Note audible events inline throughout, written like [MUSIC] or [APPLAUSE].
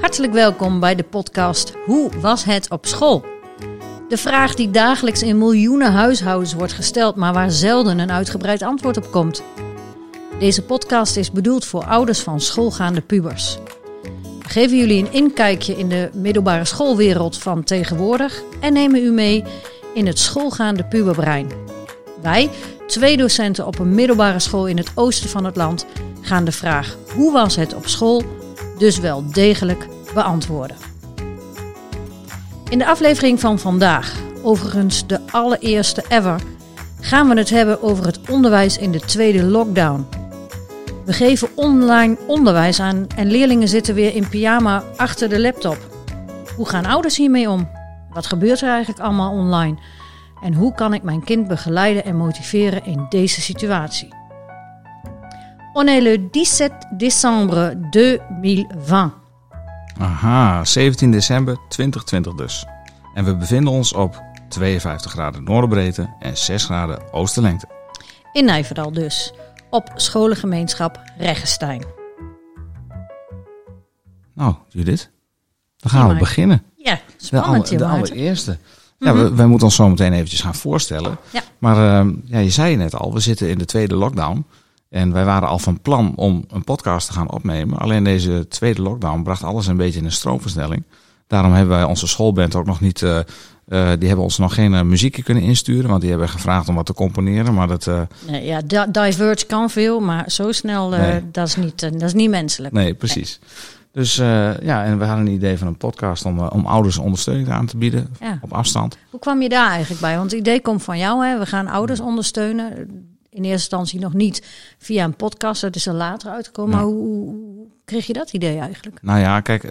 Hartelijk welkom bij de podcast Hoe was het op school? De vraag die dagelijks in miljoenen huishoudens wordt gesteld, maar waar zelden een uitgebreid antwoord op komt. Deze podcast is bedoeld voor ouders van schoolgaande pubers. We geven jullie een inkijkje in de middelbare schoolwereld van tegenwoordig en nemen u mee in het schoolgaande puberbrein. Wij, twee docenten op een middelbare school in het oosten van het land, gaan de vraag hoe was het op school dus wel degelijk beantwoorden. In de aflevering van vandaag, overigens de allereerste ever, gaan we het hebben over het onderwijs in de tweede lockdown. We geven online onderwijs aan en leerlingen zitten weer in pyjama achter de laptop. Hoe gaan ouders hiermee om? Wat gebeurt er eigenlijk allemaal online? En hoe kan ik mijn kind begeleiden en motiveren in deze situatie? On est le 17 décembre 2020. Aha, 17 december 2020 dus. En we bevinden ons op 52 graden noorderbreedte en 6 graden oosterlengte. In Nijverdal dus, op scholengemeenschap Reggestein. Nou, Judith, dan gaan Ja, we beginnen. Ja, De, spannend de Maarten. allereerste. Ja, we, wij moeten ons zo meteen eventjes gaan voorstellen. Ja. Maar eh, ja, je zei net al, we zitten in de tweede lockdown. En wij waren al van plan om een podcast te gaan opnemen. Alleen deze tweede lockdown bracht alles een beetje in een stroomversnelling. Daarom hebben wij onze schoolband ook nog niet... eh, eh, die hebben ons nog geen eh, muziekje kunnen insturen. Want die hebben gevraagd om wat te componeren. Maar dat... Nee, ja, Di- Diverge kan veel, maar zo snel, Nee. dat, is niet, dat is niet menselijk. Nee, precies. Dus ja, en we hadden een idee van een podcast om, om ouders ondersteuning aan te bieden Ja. op afstand. Hoe kwam je daar eigenlijk bij? Want het idee komt van jou, hè? we gaan ouders ondersteunen. In eerste instantie nog niet via een podcast, dat is er later uitgekomen. Ja. Maar hoe, kreeg je dat idee eigenlijk? Nou ja, kijk, eh,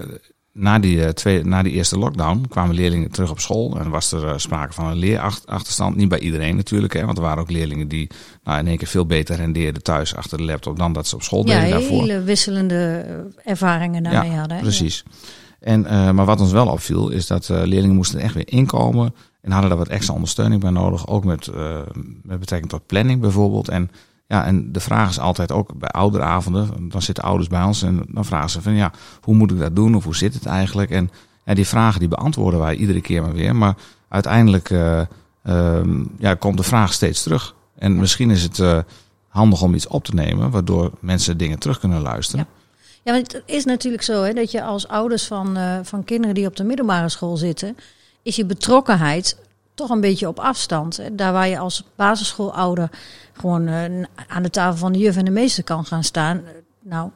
na die, eh, tweede, na die eerste lockdown kwamen leerlingen terug op school. En was er eh, sprake van een leerachterstand. Niet bij iedereen natuurlijk, hè, want er waren ook leerlingen die nou, in één keer veel beter rendeerden thuis achter de laptop dan dat ze op school Ja, deden daarvoor. hele wisselende ervaringen daarmee hadden. hè? Precies. En, maar wat ons wel opviel, is dat leerlingen moesten echt weer inkomen. En hadden daar wat extra ondersteuning bij nodig. Ook met, eh, met betrekking tot planning bijvoorbeeld. En, ja, en de vraag is altijd ook bij ouderavonden. Dan zitten ouders bij ons en dan vragen ze van ja, hoe moet ik dat doen? Of hoe zit het eigenlijk? En ja, die vragen die beantwoorden wij iedere keer maar weer. Maar uiteindelijk eh, ehm, ja, komt de vraag steeds terug. En misschien is het eh, handig om iets op te nemen, waardoor mensen dingen terug kunnen luisteren. Ja, want het is natuurlijk zo hè, dat je als ouders van, van kinderen die op de middelbare school zitten, is je betrokkenheid toch een beetje op afstand. Hè. Daar waar je als basisschoolouder gewoon eh, aan de tafel van de juf en de meester kan gaan staan. eh, Nou,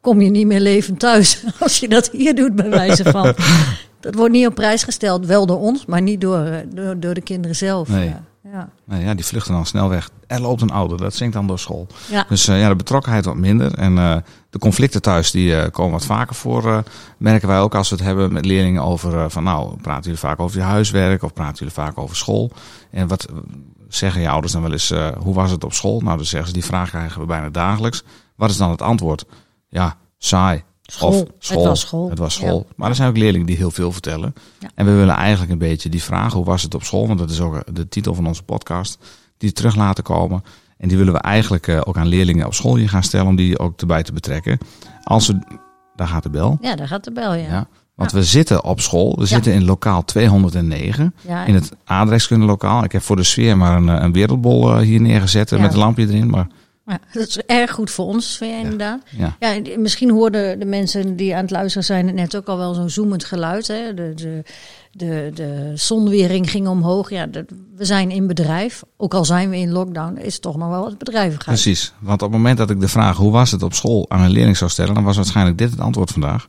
kom je niet meer levend thuis [LAUGHS] als je dat hier doet, bij wijze van. [LAUGHS] Dat wordt niet op prijs gesteld, wel door ons, maar niet door, eh, door, door de kinderen zelf. Nee. Ja. Ja. Nou ja, die vluchten dan snel weg. Er loopt een ouder, dat zingt dan door school. Ja. Dus eh, ja, de betrokkenheid wat minder. En eh, de conflicten thuis die eh, komen wat vaker voor. merken wij ook als we het hebben met leerlingen over van nou, praten jullie vaak over je huiswerk of praten jullie vaak over school? En wat zeggen je ouders dan wel eens, hoe was het op school? Nou, dan zeggen ze, die vraag krijgen we bijna dagelijks. Wat is dan het antwoord? Ja, saai. School. Of Het was school. Het was school. Maar er zijn ook leerlingen die heel veel vertellen. Ja. En we willen eigenlijk een beetje die vraag, hoe was het op school? Want dat is ook de titel van onze podcast. Die terug laten komen. En die willen we eigenlijk eh, ook aan leerlingen op school hier gaan stellen. Om die ook erbij te betrekken. Als we, daar gaat de bel. ja, daar gaat de bel, ja. Ja. Want we zitten op school. We zitten in lokaal 209. Ja, In het aardrijkskundelokaal. Ik heb voor de sfeer maar een, eh, een wereldbol eh, hier neergezet. eh. Met een lampje erin. Maar Ja, dat is erg goed voor ons, sfeer inderdaad. ja. Ja, en misschien hoorden de mensen die aan het luisteren zijn net ook al wel zo'n zoemend geluid. Hè? De, de, de, de zonwering ging omhoog. Ja, we zijn in bedrijf. Ook al zijn we in lockdown, is het toch nog wel wat bedrijvigheid. Precies. Want op het moment dat ik de vraag hoe was het op school aan een leerling zou stellen. Dan was waarschijnlijk dit het antwoord vandaag.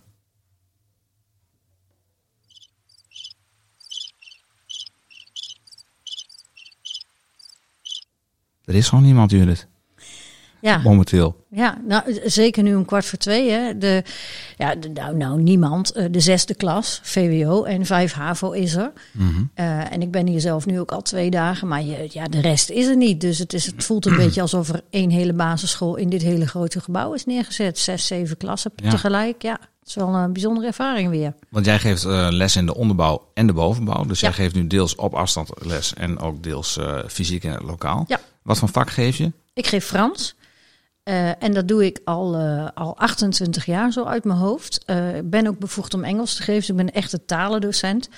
Er is gewoon niemand, Judith. Ja, Momenteel. ja nou, zeker nu om kwart voor twee. Hè? De, ja, de, nou, nou, niemand. Eh, De zesde klas, VWO en vijf HAVO is er. Mhm. Eh, en ik ben hier zelf nu ook al twee dagen, maar je, ja, de rest is er niet. Dus het, is, het voelt een [CLEARS THROAT] beetje alsof er één hele basisschool in dit hele grote gebouw is neergezet. Zes, zeven klassen Ja. tegelijk. Ja, het is wel een bijzondere ervaring weer. Want jij geeft eh, les in de onderbouw en de bovenbouw. Dus Ja. jij geeft nu deels op afstand les en ook deels eh, fysiek in het lokaal. Ja. Wat voor vak geef je? Ik geef Frans. Uh, en dat doe ik al, uh, al 28 jaar zo uit mijn hoofd. Uh, Ik ben ook bevoegd om Engels te geven, dus ik ben een echte talendocent.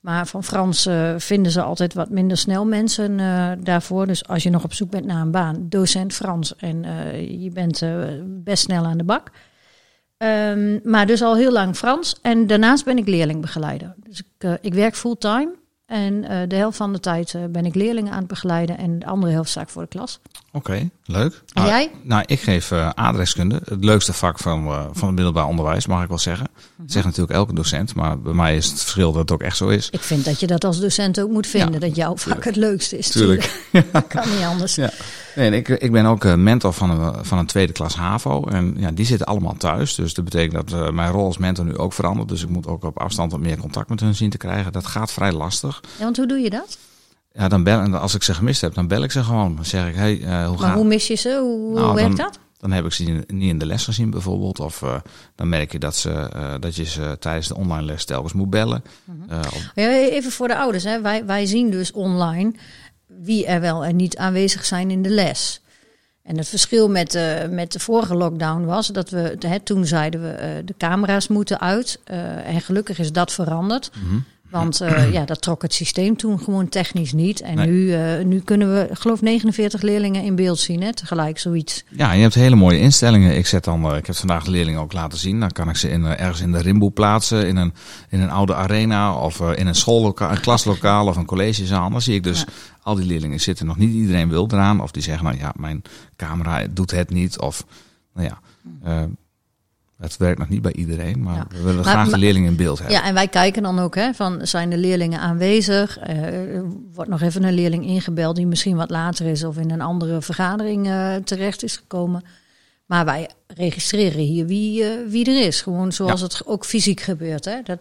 Maar van Frans vinden ze altijd wat minder snel mensen daarvoor. Dus als je nog op zoek bent naar een baan, docent Frans. En je bent best snel aan de bak. Um, maar dus al heel lang Frans. En daarnaast ben ik leerlingbegeleider. Dus ik, ik werk fulltime. En de helft van de tijd ben ik leerlingen aan het begeleiden en de andere helft sta ik voor de klas. Oké, okay, leuk. En nou, jij? Nou, ik geef uh, adreskunde, het leukste vak van, van het middelbaar onderwijs, mag ik wel zeggen. Dat Mhm. zegt natuurlijk elke docent, maar bij mij is het verschil dat het ook echt zo is. Ik vind dat je dat als docent ook moet vinden, Ja, dat jouw vak het leukste is. Tuurlijk. [LAUGHS] Dat kan niet anders. Ja. Nee, ik, ik ben ook eh, mentor van een, van een tweede klas HAVO. En ja, die zitten allemaal thuis. Dus dat betekent dat eh, mijn rol als mentor nu ook verandert. Dus ik moet ook op afstand wat meer contact met hun zien te krijgen. Dat gaat vrij lastig. Ja, want hoe doe je dat? Ja, dan bel, en als ik ze gemist heb, dan bel ik ze gewoon. Dan zeg ik, hey, eh, hoe Maar gaat hoe mis je ze? Hoe, hoe Nou, werkt dan- dat? Dan heb ik ze niet- in de les gezien bijvoorbeeld. Of eh, dan merk je dat, ze, eh, dat je ze tijdens de online les telkens moet bellen. Mhm. Of- Ja, even voor de ouders. Hè. Wij, wij zien dus online wie er wel en niet aanwezig zijn in de les. En het verschil met, de met de vorige lockdown was dat we, hè, toen zeiden we de camera's moeten uit. En gelukkig is dat veranderd. Mhm. Want eh, ja, dat trok het systeem toen gewoon technisch niet. En Nee. nu, eh, nu kunnen we, ik geloof 49 leerlingen in beeld zien, hè, tegelijk zoiets. Ja, je hebt hele mooie instellingen. Ik, zet dan, eh, ik heb vandaag de leerlingen ook laten zien. Dan kan ik ze in, ergens in de rimboe plaatsen, in een, in een oude arena of in een schoollokaal, een klaslokaal of een collegezaal. Dan zie ik dus Ja. al die leerlingen zitten. Nog niet iedereen wil eraan. Of die zeggen, nou ja, mijn camera doet het niet. Of, nou ja, het werkt nog niet bij iedereen. Maar Ja. we willen Maar- graag de leerlingen in beeld hebben. Ja, en wij kijken dan ook, hè, van zijn de leerlingen aanwezig? Eh, wordt nog even een leerling ingebeld die misschien wat later is of in een andere vergadering eh, terecht is gekomen. Maar wij registreren hier wie, eh, wie er is. Gewoon zoals het ook fysiek gebeurt. Hè. Dat,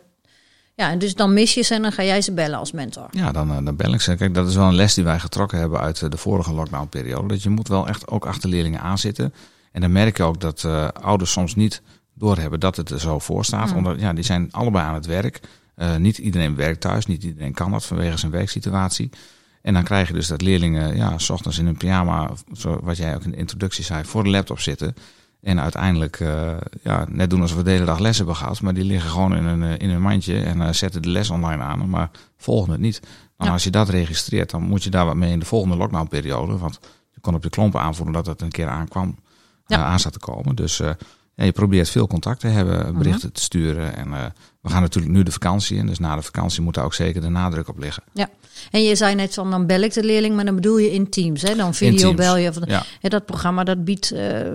ja, en dus dan mis je ze en dan ga jij ze bellen als mentor. Ja, dan, dan bel ik ze. Kijk, dat is wel een les die wij getrokken hebben uit de vorige lockdownperiode. Dat je moet wel echt ook achter leerlingen aanzitten. En dan merk je ook dat ouders soms niet doorhebben dat het er zo voor staat. Omdat ja, die zijn allebei aan het werk. Eh, niet iedereen werkt thuis, niet iedereen kan dat vanwege zijn werksituatie. En dan krijg je dus dat leerlingen ja, s ochtends in hun pyjama, zo, wat jij ook in de introductie zei, voor de laptop zitten. En uiteindelijk eh, ja, net doen alsof we de hele dag les hebben gehad. Maar die liggen gewoon in een, eh, in een mandje en zetten de les online aan. Maar volgen het niet. Nou, Ja. als je dat registreert, dan moet je daar wat mee in de volgende lockdownperiode. Want je kon op je klompen aanvoelen dat het een keer aankwam, Ja. aan zat te komen. Dus ja, je probeert veel contact te hebben, berichten te sturen. En eh, we gaan natuurlijk nu de vakantie in. Dus na de vakantie moet daar ook zeker de nadruk op liggen. En je zei net van dan bel ik de leerling, maar dan bedoel je in Teams. Hè? Dan video bel je. Van, Ja. Ja, dat programma dat biedt, eh,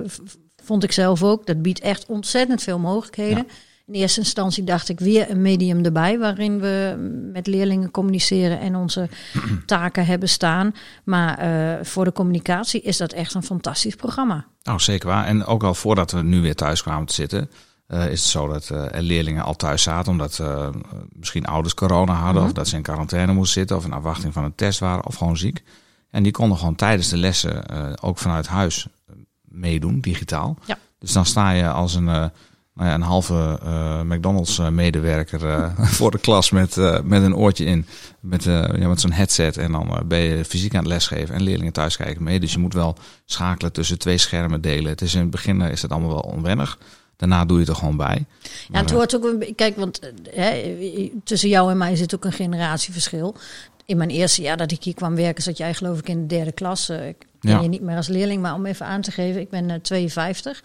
vond ik zelf ook, dat biedt echt ontzettend veel mogelijkheden. In eerste instantie dacht ik weer een medium erbij waarin we met leerlingen communiceren en onze [CLEARS THROAT] taken hebben staan. Maar eh, voor de communicatie is dat echt een fantastisch programma. Nou, zeker waar. En ook al voordat we nu weer thuis kwamen te zitten, eh, is het zo dat eh, er leerlingen al thuis zaten. Omdat eh, misschien ouders corona hadden, Mhm. of dat ze in quarantaine moesten zitten, of in afwachting van een test waren, of gewoon ziek. En die konden gewoon tijdens de lessen ook vanuit huis meedoen, digitaal. Ja. Dus dan sta je als een, nou ja, een halve eh, McDonald's-medewerker eh, [LAUGHS] voor de klas met, eh, met een oortje in. Met, eh, ja, met zo'n headset. En dan eh, ben je fysiek aan het lesgeven en leerlingen thuis kijken mee. Dus je moet wel schakelen tussen twee schermen delen. Het is in het begin eh, is het allemaal wel onwennig. Daarna doe je het er gewoon bij. Ja, Maar, het eh, hoort ook Kijk, want eh, hè, tussen jou en mij zit ook een generatieverschil. In mijn eerste jaar dat ik hier kwam werken, zat jij geloof ik in de derde klas. Eh, Ik Ja. je niet meer als leerling, maar om even aan te geven, ik ben eh, 52.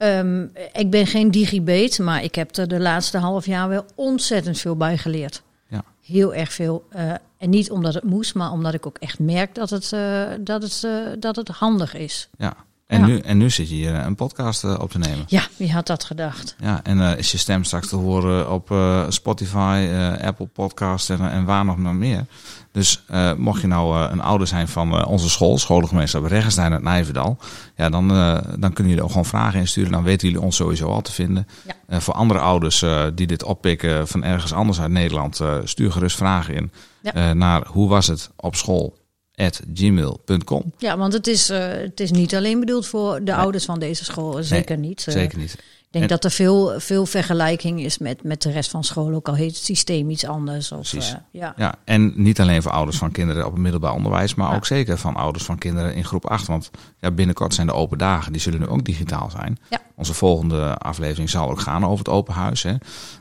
Ehm, ik ben geen digibeet, maar ik heb er de laatste half jaar wel ontzettend veel bij geleerd. Ja. Heel erg veel. Eh, en niet omdat het moest, maar omdat ik ook echt merk dat het, eh, dat het, eh, dat het handig is. ja. En, Ja. Nu, en nu zit je hier eh, een podcast eh, op te nemen. Ja, wie had dat gedacht? Ja, en eh, is je stem straks te horen op Spotify, Apple Podcast en, en waar nog maar meer. Dus mocht je nou een ouder zijn van onze school, scholengemeenschap Regenstein uit Nijverdal, ja, dan, dan kunnen jullie ook gewoon vragen insturen. Dan weten jullie ons sowieso al te vinden. Ja. Voor andere ouders die dit oppikken van ergens anders uit Nederland, stuur gerust vragen in Ja. naar hoe was het op school gmail.com. Ja, want het is, uh, het is niet alleen bedoeld voor de ouders van deze school. Zeker nee, niet. Zeker niet. Ik denk dat er veel, veel vergelijking is met, met de rest van school, ook al heet het systeem iets anders. Of. Uh, ja. ja, en niet alleen voor ouders van kinderen op het middelbaar onderwijs, maar ja. ook zeker van ouders van kinderen in groep 8. Want ja, binnenkort zijn de open dagen, die zullen nu ook digitaal zijn. Ja. Onze volgende aflevering zal ook gaan over het open huis. Hè.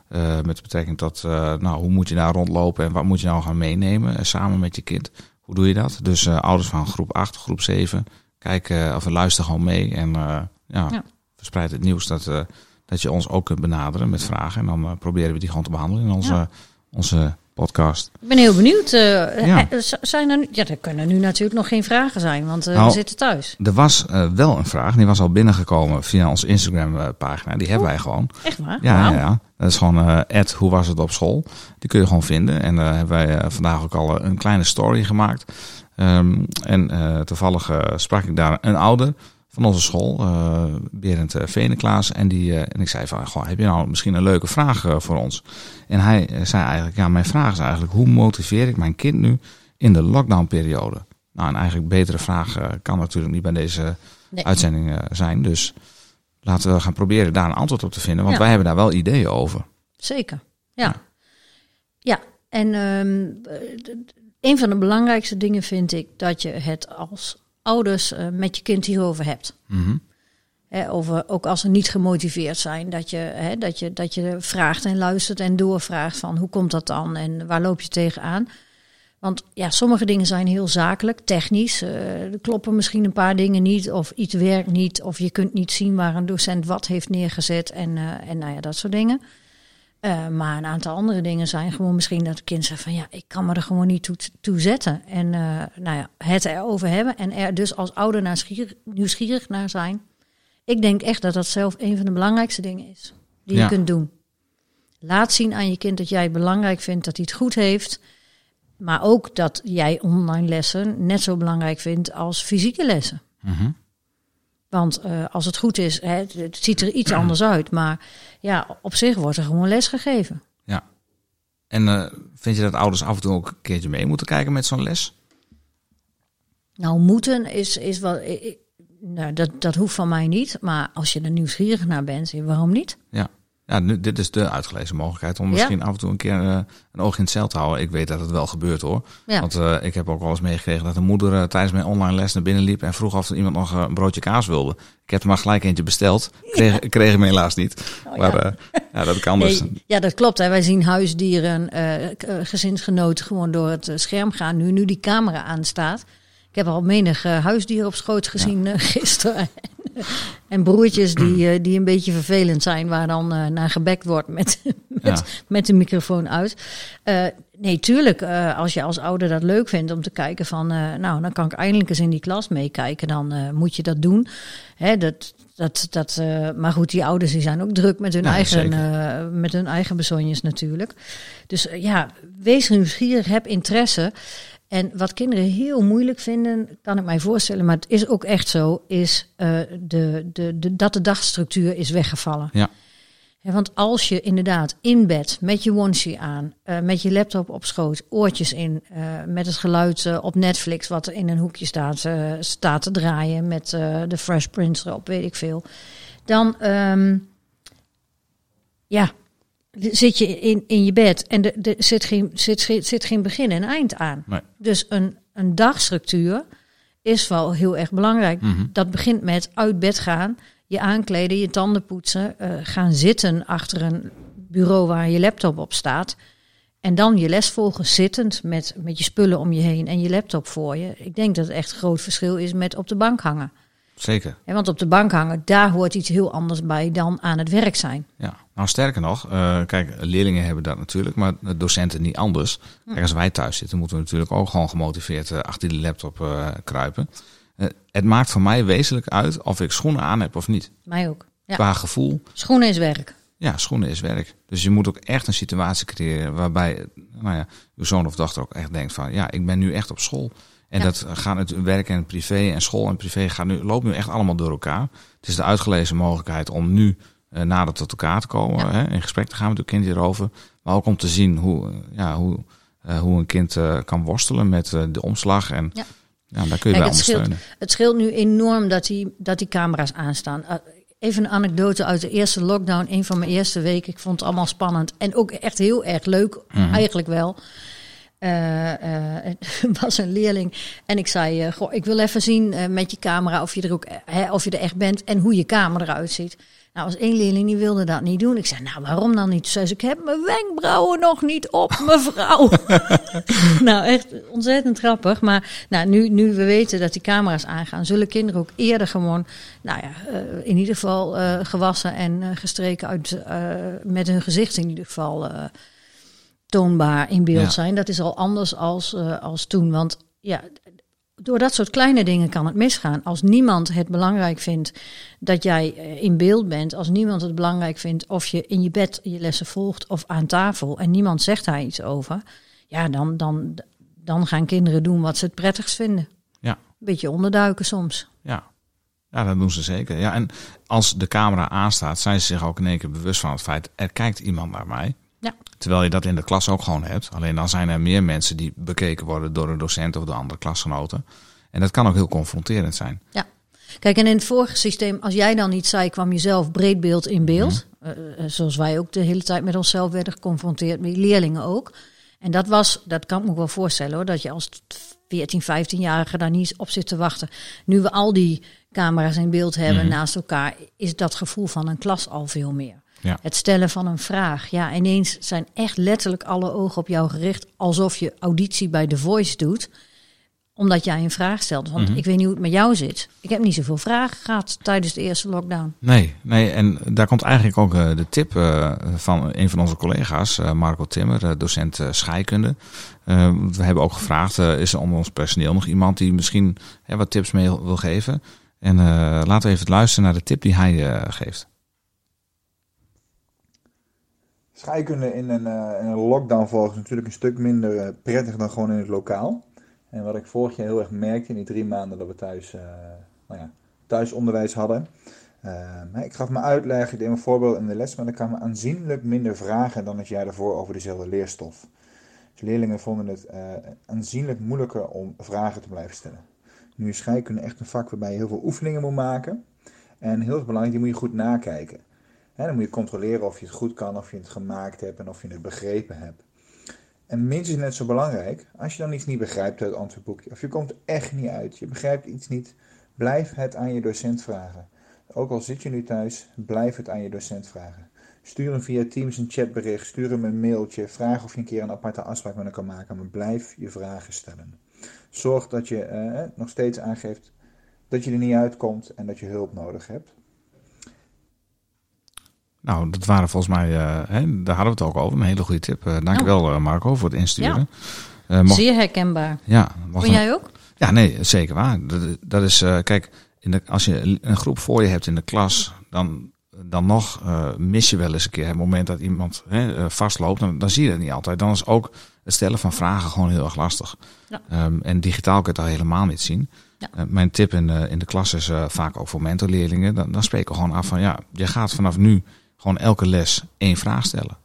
Uh, met betrekking tot, uh, nou, hoe moet je daar rondlopen en wat moet je nou gaan meenemen samen met je kind. Hoe doe je dat? Dus ouders van groep 8, groep 7, kijk of luister gewoon mee en ja, ja, verspreid het nieuws dat dat je ons ook kunt benaderen met vragen. En dan proberen we die gewoon te behandelen in onze, onze podcast. Ik ben heel benieuwd. Uh, ja. Zijn er, ja, er kunnen nu natuurlijk nog geen vragen zijn, want uh, nou, we zitten thuis. Er was wel een vraag, die was al binnengekomen via onze Instagram pagina. Die hebben oh, wij gewoon. Echt waar? Ja, wow. ja, ja. dat is gewoon Ed, hoe was het op school? Die kun je gewoon vinden. En daar hebben wij vandaag ook al een kleine story gemaakt. Um, en toevallig sprak ik daar een ouder van onze school, uh, Berend Veneklaas. En, die, uh, en ik zei van, goh, heb je nou misschien een leuke vraag uh, voor ons? En hij zei eigenlijk, ja, mijn vraag is eigenlijk, hoe motiveer ik mijn kind nu in de lockdownperiode? Nou, een eigenlijk betere vraag kan natuurlijk niet bij deze nee. uitzending zijn. Dus laten we gaan proberen daar een antwoord op te vinden, want ja. wij hebben daar wel ideeën over. Zeker, ja. Ja, ja. en um, een van de belangrijkste dingen vind ik dat je het als ouders uh, met je kind hierover hebt. Mm -hmm. He, over, ook als ze niet gemotiveerd zijn, dat je, he, dat, je, dat je vraagt en luistert en doorvraagt van hoe komt dat dan en waar loop je tegenaan. Want ja, sommige dingen zijn heel zakelijk, technisch. Uh, er kloppen misschien een paar dingen niet of iets werkt niet of je kunt niet zien waar een docent wat heeft neergezet en, uh, en nou ja, dat soort dingen. Uh, maar een aantal andere dingen zijn gewoon misschien dat kind zegt van ja, ik kan me er gewoon niet toe, toe zetten. En uh, nou ja, het erover hebben en er dus als ouder nieuwsgierig, nieuwsgierig naar zijn. Ik denk echt dat dat zelf een van de belangrijkste dingen is die Ja. je kunt doen. Laat zien aan je kind dat jij het belangrijk vindt, dat hij het goed heeft. Maar ook dat jij online lessen net zo belangrijk vindt als fysieke lessen. Mhm. Want uh, als het goed is, hè, het, het ziet er iets anders uit. Maar ja, op zich wordt er gewoon les gegeven. Ja. En uh, vind je dat ouders af en toe ook een keertje mee moeten kijken met zo'n les? Nou, moeten is, is wel. ik- Nou, dat, dat hoeft van mij niet. Maar als je er nieuwsgierig naar bent, waarom niet? Ja. Ja, nu, dit is de uitgelezen mogelijkheid om Ja. misschien af en toe een keer eh, een oog in het cel te houden. Ik weet dat het wel gebeurt hoor. Ja. Want eh, ik heb ook wel eens meegekregen dat een moeder eh, tijdens mijn online les naar binnen liep en vroeg of iemand nog een broodje kaas wilde. Ik heb er maar gelijk eentje besteld. Kreeg, kreeg hem helaas niet. Oh, maar ja. ja, dat kan dus. Nee, ja, dat klopt. Hè. Wij zien huisdieren, gezinsgenoten gewoon door het scherm gaan. Nu, nu die camera aanstaat. Ik heb al menig huisdier op schoot gezien gisteren. [LAUGHS] en broertjes die, eh, die een beetje vervelend zijn, waar dan eh, naar gebekt wordt met, [LAUGHS] met, Ja. met de microfoon uit. Eh, nee, tuurlijk, als je als ouder dat leuk vindt om te kijken van, nou, dan kan ik eindelijk eens in die klas meekijken, dan moet je dat doen. Hè, dat, dat, dat, maar goed, die ouders die zijn ook druk met hun, eigen, eh, met hun eigen bezonjes natuurlijk. Dus ja, wees nieuwsgierig, heb interesse. En wat kinderen heel moeilijk vinden, kan ik mij voorstellen, maar het is ook echt zo, is eh, de, de, de, dat de dagstructuur is weggevallen. Ja. Want als je inderdaad in bed met je onesie aan, eh, met je laptop op schoot, oortjes in, eh, met het geluid op Netflix wat er in een hoekje staat, staat te draaien, met de Fresh Prince erop, weet ik veel, dan ehm, ja, zit je in, in je bed en er er zit geen, zit, zit, geen begin en eind aan. Nee. Dus een, een dagstructuur is wel heel erg belangrijk. Mhm. Dat begint met uit bed gaan, je aankleden, je tanden poetsen, eh, gaan zitten achter een bureau waar je laptop op staat. En dan je les volgen zittend met, met je spullen om je heen en je laptop voor je. Ik denk dat het echt een groot verschil is met op de bank hangen. Zeker. Want op de bank hangen, daar hoort iets heel anders bij dan aan het werk zijn. Ja, nou sterker nog, eh, kijk, leerlingen hebben dat natuurlijk, maar docenten niet anders. Kijk, als wij thuis zitten, moeten we natuurlijk ook gewoon gemotiveerd eh, achter die laptop eh, kruipen. Het maakt voor mij wezenlijk uit of ik schoenen aan heb of niet. Mij ook. Ja. Qua gevoel, Schoenen is werk. ja, schoenen is werk. Dus je moet ook echt een situatie creëren waarbij, nou ja, uw zoon of dochter ook echt denkt van, ja, ik ben nu echt op school. En Ja. dat gaat het werk en privé en school en privé gaat nu, loopt nu echt allemaal door elkaar. Het is de uitgelezen mogelijkheid om nu eh, nader tot elkaar te komen, Ja. hè, in gesprek te gaan met uw kind hierover. Maar ook om te zien hoe, eh, ja, hoe, eh, hoe een kind kan worstelen met de omslag. En Ja. Ja, daar kun je Kijk, bij het scheelt, het scheelt nu enorm dat die, dat die camera's aanstaan. Even een anekdote uit de eerste lockdown, een van mijn eerste weken. Ik vond het allemaal spannend en ook echt heel erg leuk, Mhm. eigenlijk wel. Het [LAUGHS] was een leerling en ik zei: goh, Ik wil even zien met je camera of je, er ook, hè, of je er echt bent en hoe je kamer eruit ziet. Nou, was één leerling die wilde dat niet doen. Ik zei: Nou, waarom dan niet? Toen zei ze: Ik heb mijn wenkbrauwen nog niet op, [LAUGHS] mevrouw. [LAUGHS] nou, echt ontzettend grappig. Maar nou, nu, nu we weten dat die camera's aangaan, zullen kinderen ook eerder gewoon, nou ja, uh, in ieder geval uh, gewassen en uh, gestreken uit, met hun gezicht in ieder geval toonbaar in beeld ja. zijn. Dat is al anders als, als toen. Want ja, door dat soort kleine dingen kan het misgaan. Als niemand het belangrijk vindt dat jij in beeld bent, als niemand het belangrijk vindt of je in je bed je lessen volgt of aan tafel en niemand zegt daar iets over, ja, dan, dan, dan gaan kinderen doen wat ze het prettigst vinden. Ja. Een beetje onderduiken soms. Ja. Ja, dat doen ze zeker. Ja, en als de camera aanstaat, zijn ze zich ook in één keer bewust van het feit, er kijkt iemand naar mij. Ja. Terwijl je dat in de klas ook gewoon hebt. Alleen dan zijn er meer mensen die bekeken worden door een docent of door andere klasgenoten. En dat kan ook heel confronterend zijn. Ja. Kijk, en in het vorige systeem, als jij dan niet zei, kwam je zelf breed beeld in beeld. Mm -hmm. uh, zoals wij ook de hele tijd met onszelf werden geconfronteerd, met leerlingen ook. En dat was, dat kan ik me wel voorstellen hoor, dat je als 14, 15-jarige daar niet op zit te wachten. Nu we al die camera's in beeld hebben mm -hmm. naast elkaar, is dat gevoel van een klas al veel meer. Ja. Het stellen van een vraag. Ja, ineens zijn echt letterlijk alle ogen op jou gericht. Alsof je auditie bij The Voice doet. Omdat jij een vraag stelt. Want Mhm. mm -hmm. ik weet niet hoe het met jou zit. Ik heb niet zoveel vragen gehad tijdens de eerste lockdown. Nee, nee en daar komt eigenlijk ook uh, de tip uh, van een van onze collega's, uh, Marco Timmer, docent scheikunde. we hebben ook gevraagd, is er onder ons personeel nog iemand die misschien wat tips mee wil geven? En laten we even luisteren naar de tip die hij geeft. Scheikunde in een, uh, in een lockdown volgen is natuurlijk een stuk minder uh, prettig dan gewoon in het lokaal. En wat ik vorig jaar heel erg merkte in die drie maanden dat we thuis, uh, nou ja, thuisonderwijs hadden. ik gaf me uitleg, ik deed een voorbeeld in de les, maar er kwamen aanzienlijk minder vragen dan het jaar daarvoor over dezelfde leerstof. Dus leerlingen vonden het aanzienlijk moeilijker om vragen te blijven stellen. Nu is scheikunde echt een vak waarbij je heel veel oefeningen moet maken. En heel belangrijk, die moet je goed nakijken. Dan moet je controleren of je het goed kan, of je het gemaakt hebt en of je het begrepen hebt. En minstens net zo belangrijk, als je dan iets niet begrijpt uit het antwoordboekje, of je komt echt niet uit, je begrijpt iets niet, blijf het aan je docent vragen. Ook al zit je nu thuis, blijf het aan je docent vragen. Stuur hem via Teams een chatbericht, stuur hem een mailtje, vraag of je een keer een aparte afspraak met hem kan maken, maar blijf je vragen stellen. Zorg dat je eh, nog steeds aangeeft dat je er niet uitkomt en dat je hulp nodig hebt. Nou, dat waren volgens mij, uh, hè, daar hadden we het ook over. Een hele goede tip. Uh, dankjewel oh. uh, Marco voor het insturen. Ja. mocht... Zeer herkenbaar. Ja. Vond jij ook? Ja, nee, zeker waar. Dat, dat is, kijk, in de, als je een groep voor je hebt in de klas, dan, dan nog mis je wel eens een keer het moment dat iemand hè, vastloopt. Dan, dan zie je het niet altijd. Dan is ook het stellen van vragen gewoon heel erg lastig. Ja. Um, en digitaal kun je het al helemaal niet zien. Ja. mijn tip in de, in de klas is vaak ook voor mentorleerlingen. Dan, dan spreken we gewoon af van, ja, je gaat vanaf nu gewoon elke les één vraag stellen.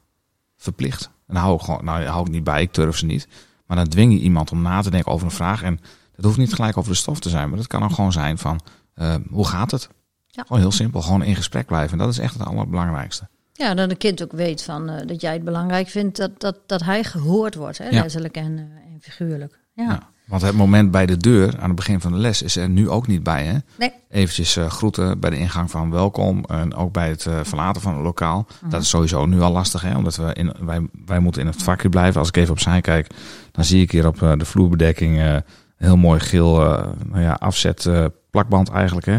Verplicht. En dan hou ik gewoon, nou hou ik niet bij, ik durf ze niet. Maar dan dwing je iemand om na te denken over een vraag. En dat hoeft niet gelijk over de stof te zijn, maar dat kan ook gewoon zijn van, uh, hoe gaat het? Ja. Gewoon heel simpel, gewoon in gesprek blijven. En dat is echt het allerbelangrijkste. Ja, dat een kind ook weet van, uh, dat jij het belangrijk vindt dat, dat, dat hij gehoord wordt, hè, Ja. letterlijk en, uh, en figuurlijk. Ja. Ja. Want het moment bij de deur aan het begin van de les is er nu ook niet bij. Hè? Nee. Eventjes uh, groeten bij de ingang van welkom. En ook bij het uh, verlaten van het lokaal. Mhm. Dat is sowieso nu al lastig. Hè? Omdat we in, wij, wij moeten in het vakje blijven. Als ik even opzij kijk, dan zie ik hier op uh, de vloerbedekking heel mooi geel nou ja, afzet plakband eigenlijk. Hè?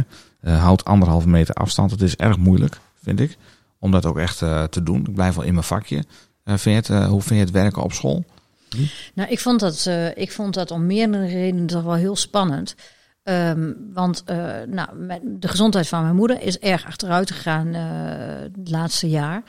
houdt anderhalve meter afstand. Het is erg moeilijk, vind ik. Om dat ook echt te doen. Ik blijf wel in mijn vakje. vind je het, hoe vind je het werken op school? Nou, ik vond dat, uh, ik vond dat om meerdere redenen toch wel heel spannend. Um, want uh, nou, met de gezondheid van mijn moeder is erg achteruit gegaan uh, het laatste jaar.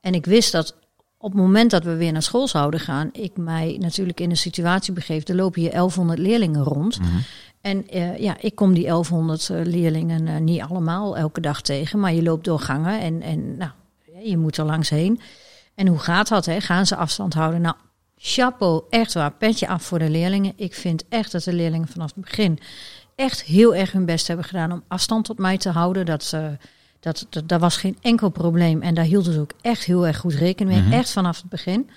En ik wist dat op het moment dat we weer naar school zouden gaan, ik mij natuurlijk in een situatie begeef. Er lopen hier 1100 leerlingen rond. Mm -hmm. En ja, ik kom die 1100 leerlingen niet allemaal elke dag tegen. Maar je loopt door gangen en, en nou, je moet er langs heen. En hoe gaat dat? Hè? Gaan ze afstand houden? Nou, chapeau, echt waar, petje af voor de leerlingen. Ik vind echt dat de leerlingen vanaf het begin echt heel erg hun best hebben gedaan om afstand tot mij te houden. Dat ze, dat, dat, daar was geen enkel probleem en daar hielden ze ook echt heel erg goed rekening mee, Mhm. echt vanaf het begin.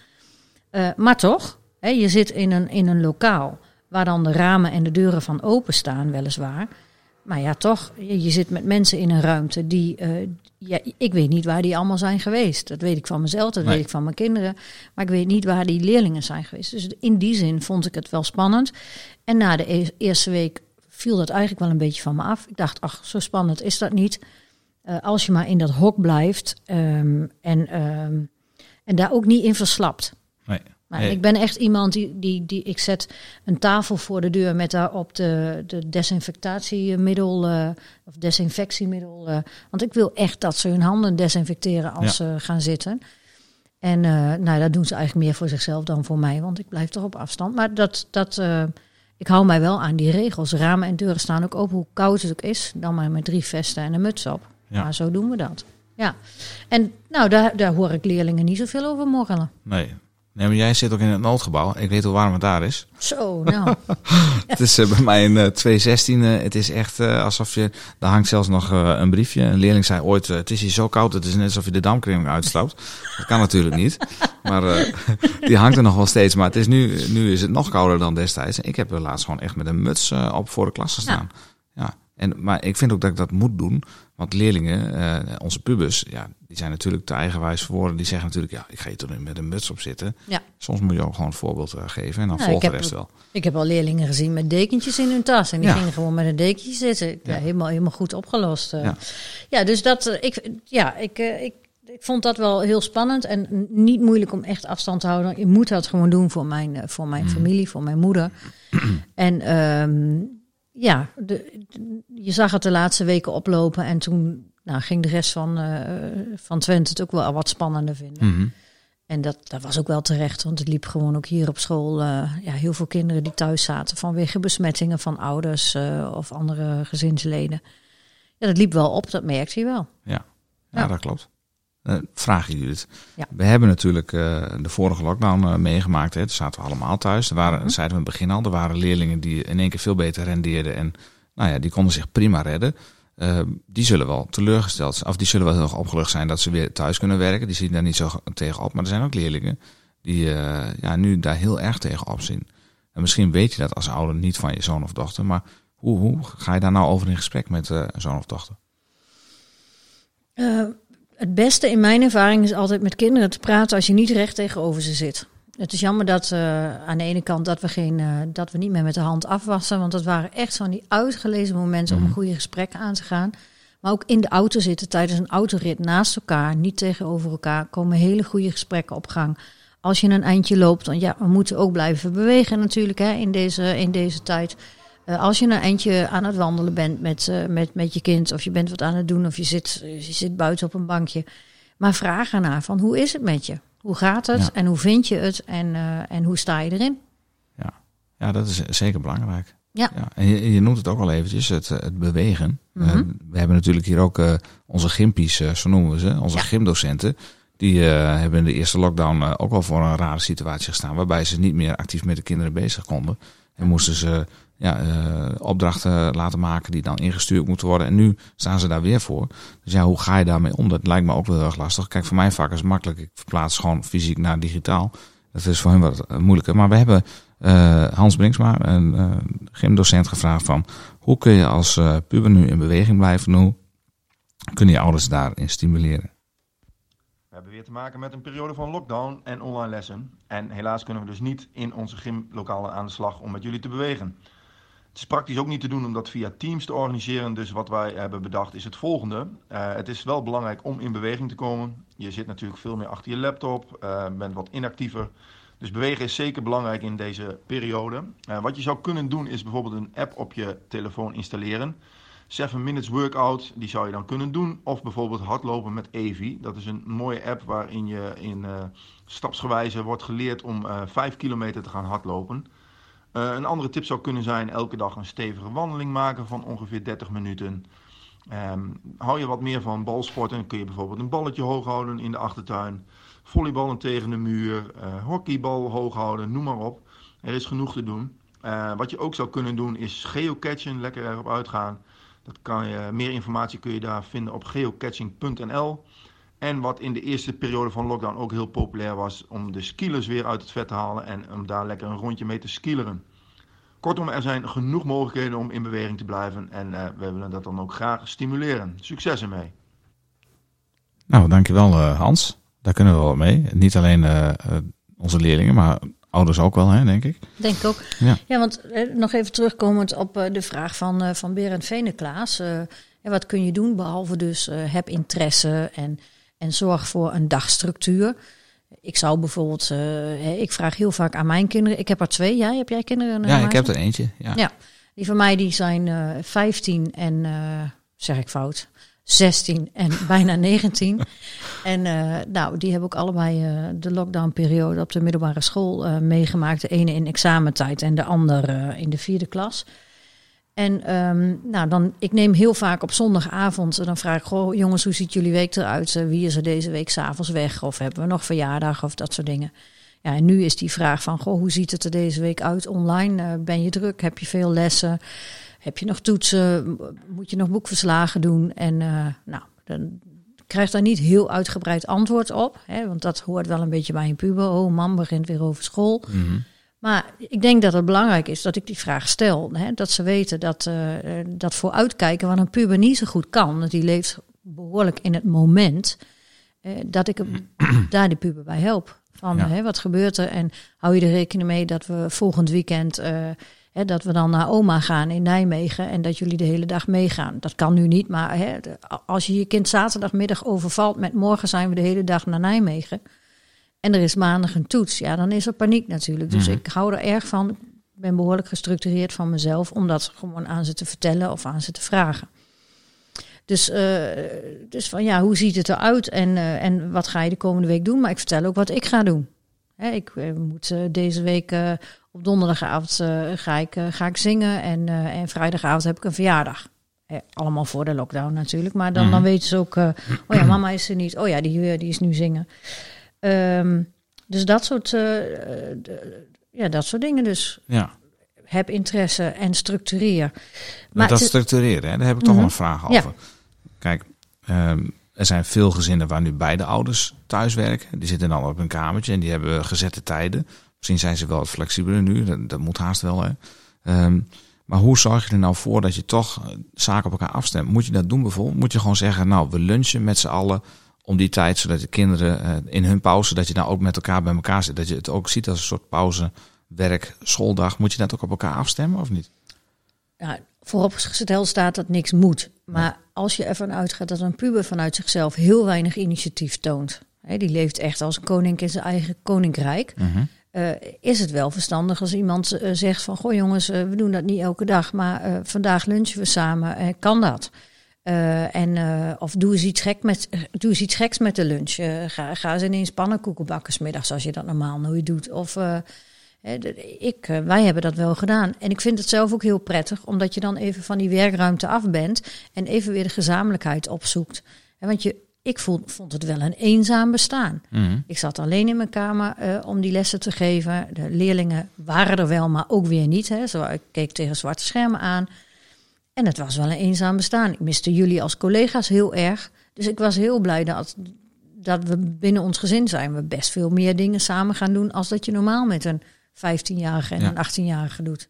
Eh, maar toch, hè, je zit in een, in een lokaal waar dan de ramen en de deuren van open staan, weliswaar. Maar ja, toch, je, zit met mensen in een ruimte die, eh, ja, ik weet niet waar die allemaal zijn geweest. Dat weet ik van mezelf, dat Nee. weet ik van mijn kinderen. Maar ik weet niet waar die leerlingen zijn geweest. Dus in die zin vond ik het wel spannend. En na de e- eerste week viel dat eigenlijk wel een beetje van me af. Ik dacht, ach, zo spannend is dat niet. Eh, als je maar in dat hok blijft ehm, en, ehm, en daar ook niet in verslapt. Nee. Maar Nee. ik ben echt iemand die, die, die. Ik zet een tafel voor de deur met daarop de, de desinfectatiemiddel. eh, of desinfectiemiddel. eh, want ik wil echt dat ze hun handen desinfecteren als ze gaan zitten. En eh, nou, dat doen ze eigenlijk meer voor zichzelf dan voor mij. Want ik blijf toch op afstand. Maar dat. dat ik hou mij wel aan die regels. Ramen en deuren staan ook open, hoe koud het ook is. Dan maar met drie vesten en een muts op. Ja. Maar zo doen we dat. Ja. En nou, daar, daar hoor ik leerlingen niet zoveel over morgelen. Nee. Nee, maar jij zit ook in het noodgebouw. Ik weet hoe warm het daar is. Zo, nou. [LAUGHS] Het is eh, bij mij een eh, 216. eh, het is echt eh, alsof je... Daar hangt zelfs nog eh, een briefje. Een leerling zei ooit... eh, het is hier zo koud, het is net alsof je de damkring uitsloopt. Dat kan natuurlijk niet. Maar eh, [LAUGHS] die hangt er nog wel steeds. Maar het is nu, nu is het nog kouder dan destijds. Ik heb er laatst gewoon echt met een muts eh, op voor de klas gestaan. Ja. En, maar ik vind ook dat ik dat moet doen. Want leerlingen, eh, onze pubers, ja, die zijn natuurlijk te eigenwijs voor woorden. Die zeggen natuurlijk, ja, ik ga je toch niet met een muts op zitten. Ja. Soms moet je ook gewoon het voorbeeld eh, geven. En dan Nou, volgt de rest wel. Ik heb al leerlingen gezien met dekentjes in hun tas. En die Ja. gingen gewoon met een dekentje zitten. Ja, Ja. helemaal, helemaal goed opgelost. eh. Ja. Dus dat, eh, ik, ja, ik, eh, ik, ik vond dat wel heel spannend. En niet moeilijk om echt afstand te houden. Je moet dat gewoon doen voor mijn, eh, voor mijn familie, voor mijn moeder. [CLEARS THROAT] en ehm, ja, de, de- je zag het de laatste weken oplopen. En toen nou, ging de rest van, eh, van Twente het ook wel wat spannender vinden. Mhm. En dat, dat was ook wel terecht, want het liep gewoon ook hier op school. eh, ja, heel veel kinderen die thuis zaten vanwege besmettingen van ouders eh, of andere gezinsleden. Ja, dat liep wel op, dat merkte je wel. Ja, Ja. dat klopt. Eh vraag je Judith. Ja. We hebben natuurlijk eh, de vorige lockdown eh, meegemaakt. Hè. Toen zaten we allemaal thuis. Er waren, Mhm. zeiden we in het begin al, er waren leerlingen die in één keer veel beter rendeerden. En nou ja, die konden zich prima redden. Die zullen wel teleurgesteld zijn. Of die zullen wel heel erg opgelucht zijn dat ze weer thuis kunnen werken. Die zien daar niet zo tegenop. Maar er zijn ook leerlingen die ja, nu daar heel erg tegenop zien. En misschien weet je dat als ouder niet van je zoon of dochter. Maar hoe, hoe ga je daar nou over in gesprek met zoon of dochter? Het beste in mijn ervaring is altijd met kinderen te praten als je niet recht tegenover ze zit. Het is jammer dat eh, aan de ene kant dat we, geen, eh, dat we niet meer met de hand afwassen. Want dat waren echt van die uitgelezen momenten om een goede gesprek aan te gaan. Maar ook in de auto zitten tijdens een autorit naast elkaar, niet tegenover elkaar, komen hele goede gesprekken op gang. Als je een eindje loopt, want ja, we moeten ook blijven bewegen natuurlijk hè, in, deze, in deze tijd. Eh, als je een eindje aan het wandelen bent met, eh, met, met je kind, of je bent wat aan het doen, of je zit, je zit buiten op een bankje. Maar vraag ernaar van hoe is het met je? Hoe gaat het? Ja. En hoe vind je het? En, eh, en hoe sta je erin? Ja, dat is zeker belangrijk. Ja. en je, je noemt het ook al eventjes, het, het bewegen. Mhm. We hebben natuurlijk hier ook onze gimpies, eh, zo noemen we ze, onze Ja. gymdocenten. Die hebben in de eerste lockdown ook wel voor een rare situatie gestaan. Waarbij ze niet meer actief met de kinderen bezig konden. En moesten ze ja, eh, opdrachten laten maken die dan ingestuurd moeten worden. En nu staan ze daar weer voor. Dus ja, hoe ga je daarmee om? Dat lijkt me ook wel heel erg lastig. Kijk, voor mijn vak is het makkelijk. Ik verplaats gewoon fysiek naar digitaal. Dat is voor hen wat moeilijker. Maar we hebben eh, Hans Brinksma, een eh, gymdocent, gevraagd van... hoe kun je als puber nu in beweging blijven? En Hoe kunnen je ouders daarin stimuleren? We hebben weer te maken met een periode van lockdown en online lessen. En helaas kunnen we dus niet in onze gymlokalen aan de slag om met jullie te bewegen. Het is praktisch ook niet te doen om dat via Teams te organiseren. Dus wat wij hebben bedacht is het volgende. Eh, het is wel belangrijk om in beweging te komen. Je zit natuurlijk veel meer achter je laptop, eh, bent wat inactiever. Dus bewegen is zeker belangrijk in deze periode. Eh, wat je zou kunnen doen is bijvoorbeeld een app op je telefoon installeren. 7 Minutes Workout, die zou je dan kunnen doen. Of bijvoorbeeld hardlopen met Evi. Dat is een mooie app waarin je in eh, stapsgewijze wordt geleerd om eh 5 kilometer te gaan hardlopen. Eh, een andere tip zou kunnen zijn elke dag een stevige wandeling maken van ongeveer 30 minuten. Ehm, hou je wat meer van balsporten, dan kun je bijvoorbeeld een balletje hoog houden in de achtertuin. Volleyballen tegen de muur, uh, hockeybal hoog houden, noem maar op. Er is genoeg te doen. Uh, wat je ook zou kunnen doen is geocachen, lekker erop uitgaan. Dat kan je, meer informatie kun je daar vinden op geocaching.nl. En wat in de eerste periode van lockdown ook heel populair was, om de skilers weer uit het vet te halen en om daar lekker een rondje mee te skileren. Kortom, er zijn genoeg mogelijkheden om in beweging te blijven en uh, we willen dat dan ook graag stimuleren. Succes ermee. Nou, dankjewel uh, Hans. Daar kunnen we wel mee. Niet alleen uh, onze leerlingen, maar ouders ook wel, hè, denk ik. Denk ik ook. Ja, ja want nog even terugkomend op de vraag van, van Berend Veneklaas. wat kun je doen behalve dus heb interesse en, en zorg voor een dagstructuur? Ik zou bijvoorbeeld, uh, ik vraag heel vaak aan mijn kinderen. Ik heb er twee. Jij heb jij kinderen? Ja, ik heb er eentje. Ja. ja. die van mij die zijn uh, eh, 15 en uh, zeg ik fout, 16 en [LAUGHS] bijna 19. En nou, die hebben ook allebei de lockdownperiode op de middelbare school meegemaakt. De ene in examentijd en de ander in de vierde klas. En um, nou, dan, ik neem heel vaak op zondagavond, dan vraag ik, goh, jongens, hoe ziet jullie week eruit? Eh, wie is er deze week s'avonds weg? Of hebben we nog verjaardag of dat soort dingen? Ja, en nu is die vraag van, goh, hoe ziet het er deze week uit online? Uh, ben je druk? Heb je veel lessen? Heb je nog toetsen? Moet je nog boekverslagen doen? En nou, dan krijg daar niet heel uitgebreid antwoord op. Hè, want dat hoort wel een beetje bij een puber. Oh, man begint weer over school. Mm. Maar ik denk dat het belangrijk is dat ik die vraag stel. Hè? Dat ze weten dat, uh, dat vooruitkijken, wat een puber niet zo goed kan. Die leeft behoorlijk in het moment. Uh, dat ik hem [CLEARS THROAT] daar die puber bij help. Van hè, wat gebeurt er? En hou je er rekening mee dat we volgend weekend. Uh, hè, dat we dan naar oma gaan in Nijmegen. En dat jullie de hele dag meegaan. Dat kan nu niet. Maar hè, als je je kind zaterdagmiddag overvalt met morgen zijn we de hele dag naar Nijmegen en er is maandag een toets, ja, dan is er paniek natuurlijk. Dus mhm. ik hou er erg van. Ik ben behoorlijk gestructureerd van mezelf om dat gewoon aan ze te vertellen of aan ze te vragen. Dus, uh, dus van ja, hoe ziet het eruit en, uh, en wat ga je de komende week doen? Maar ik vertel ook wat ik ga doen. Hè, ik uh, moet deze week op donderdagavond ga, ik, ga ik zingen en, en vrijdagavond heb ik een verjaardag. allemaal voor de lockdown natuurlijk. Maar dan, mm. dan weten ze ook, oh ja, mama is er niet. Oh ja, die, die is nu zingen. Um, dus dat soort, uh, ja, dat soort dingen dus. Ja. Heb interesse en structureer. Maar dat structureren, hè, daar heb ik toch mm -hmm. een vraag over. Ja. Kijk, um, er zijn veel gezinnen waar nu beide ouders thuis werken. Die zitten dan op een kamertje en die hebben gezette tijden. Misschien zijn ze wel wat flexibeler nu, dat, dat moet haast wel. Hè. Um, maar hoe zorg je er nou voor dat je toch eh, zaken op elkaar afstemt? Moet je dat doen bijvoorbeeld? Moet je gewoon zeggen, nou, we lunchen met z'n allen om die tijd, zodat de kinderen uh, in hun pauze, dat je dan ook met elkaar bij elkaar zit. Dat je het ook ziet als een soort pauze, werk, schooldag. Moet je dat ook op elkaar afstemmen of niet? Ja, vooropgesteld staat dat niks moet. Maar als je ervan uitgaat dat een puber vanuit zichzelf heel weinig initiatief toont. Hè, die leeft echt als een koning in zijn eigen koninkrijk. Uh uh, is het wel verstandig als iemand uh, zegt van... goh jongens, we doen dat niet elke dag, maar vandaag lunchen we samen. kan dat? Uh, en, uh, of doe eens, iets gek met, doe eens iets geks met de lunch. Uh, ga, ga eens ineens pannenkoeken bakken smiddags als je dat normaal nooit doet. Of, ik, wij hebben dat wel gedaan. En ik vind het zelf ook heel prettig, omdat je dan even van die werkruimte af bent en even weer de gezamenlijkheid opzoekt. want je, ik vond, vond het wel een eenzaam bestaan. Mm. Ik zat alleen in mijn kamer om die lessen te geven. De leerlingen waren er wel, maar ook weer niet. Hè. Zo, ik keek tegen zwarte schermen aan. En het was wel een eenzaam bestaan. Ik miste jullie als collega's heel erg. Dus ik was heel blij dat, dat we binnen ons gezin zijn. We best veel meer dingen samen gaan doen. als dat je normaal met een 15-jarige en een 18-jarige doet.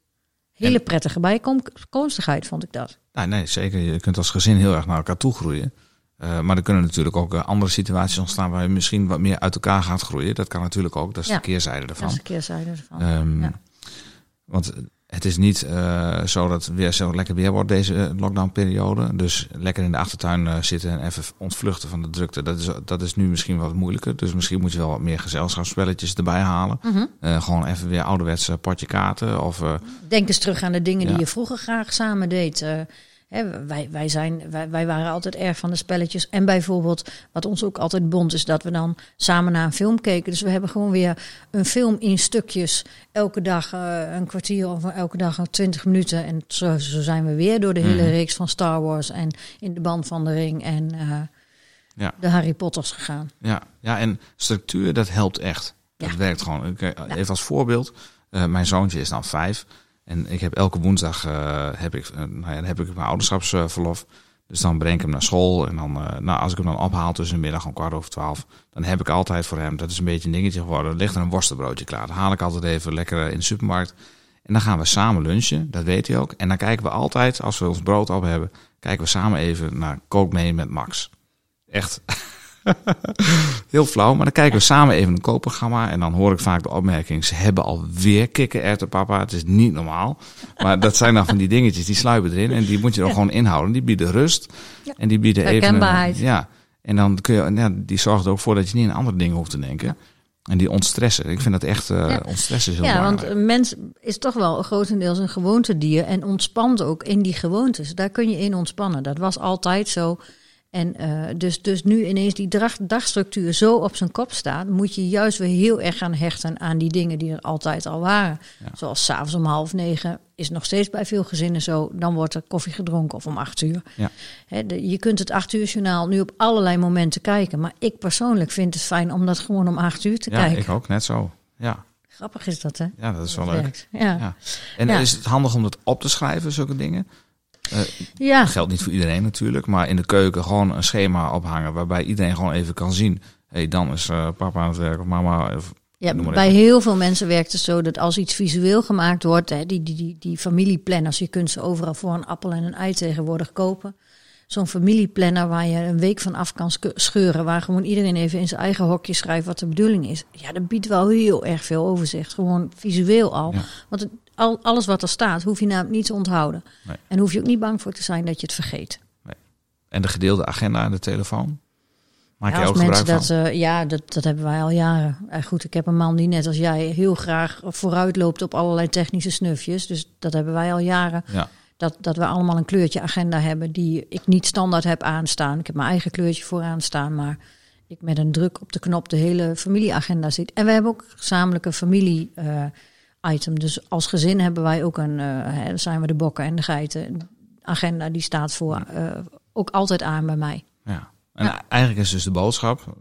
Hele prettige bijkomstigheid vond ik dat. Nou, nee, zeker. Je kunt als gezin heel erg naar elkaar toe groeien. Uh, maar er kunnen natuurlijk ook uh, andere situaties ontstaan waar je misschien wat meer uit elkaar gaat groeien. Dat kan natuurlijk ook. Dat is de keerzijde ervan. Dat is de keerzijde ervan. Um, ja. Want het is niet uh, zo dat het weer zo lekker weer wordt deze uh, lockdownperiode. Dus lekker in de achtertuin uh, zitten en even ontvluchten van de drukte. Dat is, dat is nu misschien wat moeilijker. Dus misschien moet je wel wat meer gezelschapsspelletjes erbij halen. Mm -hmm. gewoon even weer ouderwets potje kaarten. Of, Denk eens terug aan de dingen ja. die je vroeger graag samen deed. Hè, wij, wij, zijn, wij, wij waren altijd erg van de spelletjes. En bijvoorbeeld, wat ons ook altijd bond, is dat we dan samen naar een film keken. Dus we hebben gewoon weer een film in stukjes. Elke dag eh, een kwartier of elke dag twintig minuten. En zo, zo zijn we weer door de hele Mhm. reeks van Star Wars en in de band van de ring en eh, Ja. de Harry Potters gegaan. Ja, ja, en structuur, dat helpt echt. Dat werkt gewoon. Eh, Even als voorbeeld, mijn zoontje is dan vijf. En ik heb elke woensdag eh, heb ik, eh, nou ja, heb ik mijn ouderschapsverlof. Dus dan breng ik hem naar school. En dan, eh, nou, als ik hem dan ophaal tussen de middag om kwart over twaalf, dan heb ik altijd voor hem, dat is een beetje een dingetje geworden, ligt er een worstenbroodje klaar. Dan haal ik altijd even lekker in de supermarkt. En dan gaan we samen lunchen, dat weet hij ook. En dan kijken we altijd, als we ons brood op hebben, kijken we samen even naar Kook mee met Max. Echt. [LAUGHS] Heel flauw, maar dan kijken we samen even een koopprogramma. En dan hoor ik vaak de opmerking: ze hebben alweer kikkererwten, papa. Het is niet normaal. Maar dat zijn dan van die dingetjes die sluipen erin. En die moet je er gewoon inhouden. Die bieden rust. Ja. En die bieden even. ja. En dan kun je, ja, die zorgt er ook voor dat je niet aan andere dingen hoeft te denken. En die ontstressen. Ik vind dat echt, eh Ja. ontstressen is heel Ja, want belangrijk. een mens is toch wel grotendeels een gewoontedier en ontspant ook in die gewoontes. Daar kun je in ontspannen. Dat was altijd zo. En eh, dus, dus nu ineens die dag, dagstructuur zo op zijn kop staat, moet je juist weer heel erg gaan hechten aan die dingen die er altijd al waren. Ja. Zoals s'avonds om half negen is nog steeds bij veel gezinnen zo. Dan wordt er koffie gedronken of om acht uur. Ja. De- je kunt het acht uur journaal nu op allerlei momenten kijken. Maar ik persoonlijk vind het fijn om dat gewoon om acht uur te Ja, kijken. ik ook, net zo. Ja, Grappig is dat, hè? ja dat is wel Dat leuk. Ja. Ja. En Ja. is het handig om dat op te schrijven, zulke dingen? Ja. Dat geldt niet voor iedereen natuurlijk, maar in de keuken gewoon een schema ophangen waarbij iedereen gewoon even kan zien. Hé, hey, dan is eh, papa aan het werk of mama. Of, Ja, bij even. heel veel mensen werkt het zo dat als iets visueel gemaakt wordt, hè, die, die, die, die familieplanners, je kunt ze overal voor een appel en een ei tegenwoordig kopen. Zo'n familieplanner waar je een week van af kan scheuren, waar gewoon iedereen even in zijn eigen hokje schrijft wat de bedoeling is. Ja, dat biedt wel heel erg veel overzicht, gewoon visueel al. Ja. Want het, al, alles wat er staat, hoef je namelijk niet te onthouden. Nee. En hoef je ook niet bang voor te zijn dat je het vergeet. en de gedeelde agenda en de telefoon? Maak Ja, je ook gebruik mensen van? dat, eh, ja, dat, dat hebben wij al jaren. Eh, goed, ik heb een man die net als jij heel graag vooruit loopt op allerlei technische snufjes. Dus dat hebben wij al jaren. Ja. Dat, dat we allemaal een kleurtje agenda hebben die ik niet standaard heb aanstaan. Ik heb mijn eigen kleurtje vooraan staan, maar ik met een druk op de knop de hele familieagenda ziet. En we hebben ook gezamenlijke familie eh, item. Dus als gezin hebben wij ook een, eh, hè, zijn we de bokken en de geiten. Agenda die staat voor eh, ook altijd aan bij mij. Ja. En Ja. eigenlijk is dus de boodschap: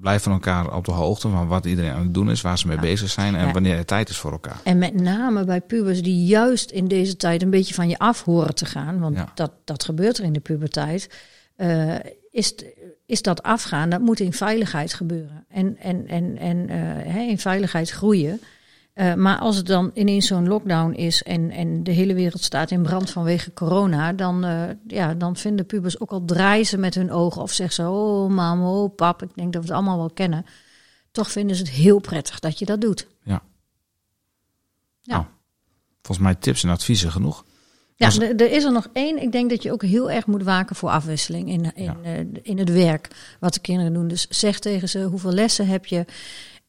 blijf van elkaar op de hoogte van wat iedereen aan het doen is, waar ze mee Ja. bezig zijn en Ja. wanneer er tijd is voor elkaar. En met name bij pubers die juist in deze tijd een beetje van je af horen te gaan, want dat, dat gebeurt er in de puberteit, eh, is, is dat afgaan, dat moet in veiligheid gebeuren. En, en, en, en hè, in veiligheid groeien. Eh, maar als het dan ineens zo'n lockdown is en, en de hele wereld staat in brand vanwege corona, dan, eh, ja, dan vinden pubers ook al draaien ze met hun ogen of zeggen ze, oh mam, oh pap, ik denk dat we het allemaal wel kennen. Toch vinden ze het heel prettig dat je dat doet. Volgens mij tips en adviezen genoeg. Ja, Als- er is er nog één. Ik denk dat je ook heel erg moet waken voor afwisseling in, in, Ja. eh, in het werk. Wat de kinderen doen. Dus zeg tegen ze hoeveel lessen heb je.